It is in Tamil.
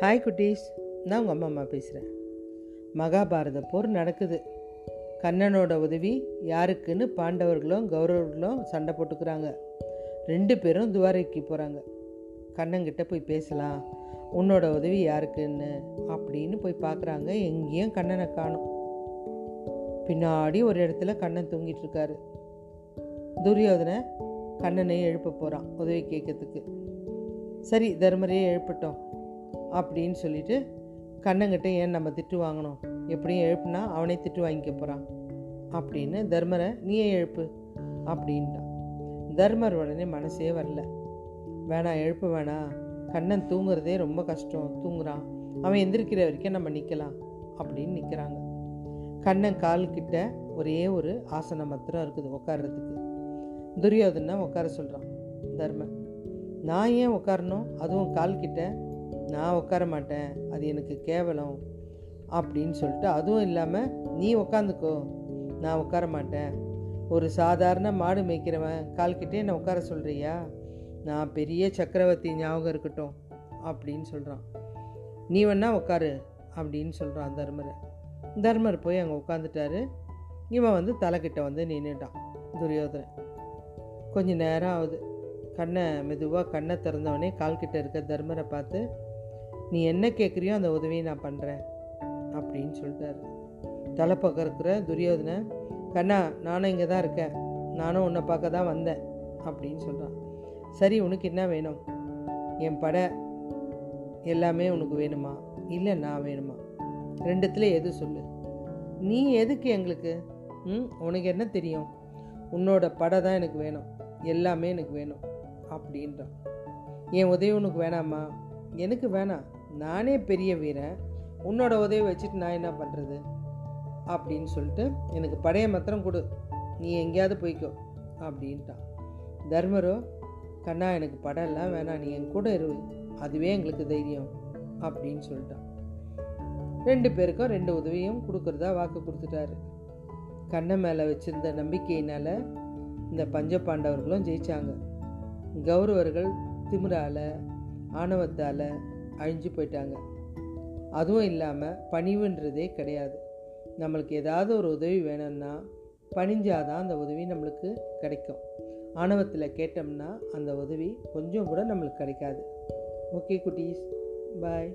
ஹாய் குட்டீஸ். நான் உங்கள் அம்மா அம்மா பேசுகிறேன் மகாபாரத போர் நடக்குது. கண்ணனோட உதவி யாருக்குன்னு பாண்டவர்களும் கௌரவர்களும் சண்டை போட்டுக்கிறாங்க. ரெண்டு பேரும் துவாரைக்கு போகிறாங்க கண்ணங்கிட்ட போய் பேசலாம். உன்னோட உதவி யாருக்குன்னு அப்படின்னு போய் பார்க்குறாங்க எங்கேயும் கண்ணனை காணும். பின்னாடி ஒரு இடத்துல கண்ணன் தூங்கிட்டு இருக்காரு. துரியோதனை கண்ணனை எழுப்ப போகிறான் உதவி கேட்கறதுக்கு. சரி தர்மரையே எழுப்பட்டோம். அப்படின்னு சொல்லிட்டு கண்ணங்கிட்ட ஏன் நம்ம திட்டு வாங்கணும்? எப்படியும் எழுப்புனா அவனே திட்டு வாங்கிக்க போகிறான் அப்படின்னு தர்மரை நீயே எழுப்பு? அப்படின்ட்டான். தர்மர் உடனே மனசே வரல. வேணாம் எழுப்ப வேணாம் கண்ணன் தூங்குறதே ரொம்ப கஷ்டம். தூங்குறான். அவன் எந்திரிக்கிற வரைக்கும் நம்ம நிற்கலாம் அப்படின்னு நிற்கிறாங்க கண்ணன் கால்கிட்ட ஒரே ஒரு ஆசனம் மாத்திரம் இருக்குது உட்கார்றதுக்கு துரியோதனை உட்கார சொல்கிறான் தர்மன் நான் ஏன் உட்காரணும் அதுவும் கால்கிட்ட நான் உட்கார மாட்டேன். அது எனக்கு கேவலம் அப்படின்னு சொல்லிட்டு அதுவும் இல்லாமல் நீ உட்காந்துக்கோ. நான் உட்கார மாட்டேன். ஒரு சாதாரண மாடு மேய்க்கிறவன் கால்கிட்டே நான் உட்கார சொல்கிறியா நான் பெரிய சக்கரவர்த்தி ஞாபகம் இருக்கட்டும் அப்படின்னு சொல்கிறான் நீ வேணா உட்காரு அப்படின்னு சொல்கிறான் தர்மரை. தர்மர் போய் அங்கே உட்காந்துட்டாரு இவன் வந்து தலைக்கிட்ட வந்து நின்றுட்டான் துரியோதனன். கொஞ்ச நேரம் ஆகுது. கண்ணை மெதுவாக கண்ணை திறந்தவொடனே கால்கிட்ட இருக்க தர்மரை பார்த்து நீ என்ன கேட்குறியோ அந்த உதவியை நான் பண்ணுறேன் அப்படின்னு சொல்லிட்டாரு. பக்கம் இருக்கிற துரியோதனை கண்ணா நானும் இங்கே தான் இருக்கேன். நானும் உன்னை பார்க்க தான் வந்தேன் அப்படின்னு சொல்கிறான் சரி உனக்கு என்ன வேணும்? என் படை எல்லாமே உனக்கு வேணுமா? இல்லை நான் வேணுமா? ரெண்டுத்தில் எது சொல்லு? நீ எதுக்கு எங்களுக்கு? ம் உனக்கு என்ன தெரியும்? உன்னோட படை தான் எனக்கு வேணும். எல்லாமே எனக்கு வேணும் அப்படின்றான். என் உதவி உனக்கு வேணாமா? எனக்கு வேணாம். நானே பெரிய வீரன். உன்னோட உதவி வச்சுட்டு நான் என்ன பண்ணுறது அப்படின்னு சொல்லிட்டு எனக்கு பழைய மத்திரம் கொடு. நீ எங்கேயாவது போய்க்கோ அப்படின்ட்டான். தர்மரோ கண்ணா எனக்கு படம் எல்லாம் வேணாம். நீ என் கூட இரு. அதுவே எங்களுக்கு தைரியம் அப்படின்னு சொல்லிட்டான். ரெண்டு பேருக்கும் ரெண்டு உதவியும் கொடுக்குறதா வாக்கு கொடுத்துட்டாரு. கண்ணை மேலே வச்சிருந்த நம்பிக்கையினால் இந்த பஞ்ச பாண்டவர்களும் ஜெயித்தாங்க கௌரவர்கள் திமிரால ஆணவத்தால் அழிஞ்சு போயிட்டாங்க. அதுவும் இல்லாமல் பணிவுன்றதே கிடையாது. நம்மளுக்கு ஏதாவது ஒரு உதவி வேணும்னா பணிஞ்சாதான் அந்த உதவி நம்மளுக்கு கிடைக்கும். ஆணவத்தில் கேட்டோம்னா அந்த உதவி கொஞ்சம் கூட நம்மளுக்கு கிடைக்காது. ஓகே குட்டீஸ். பாய்.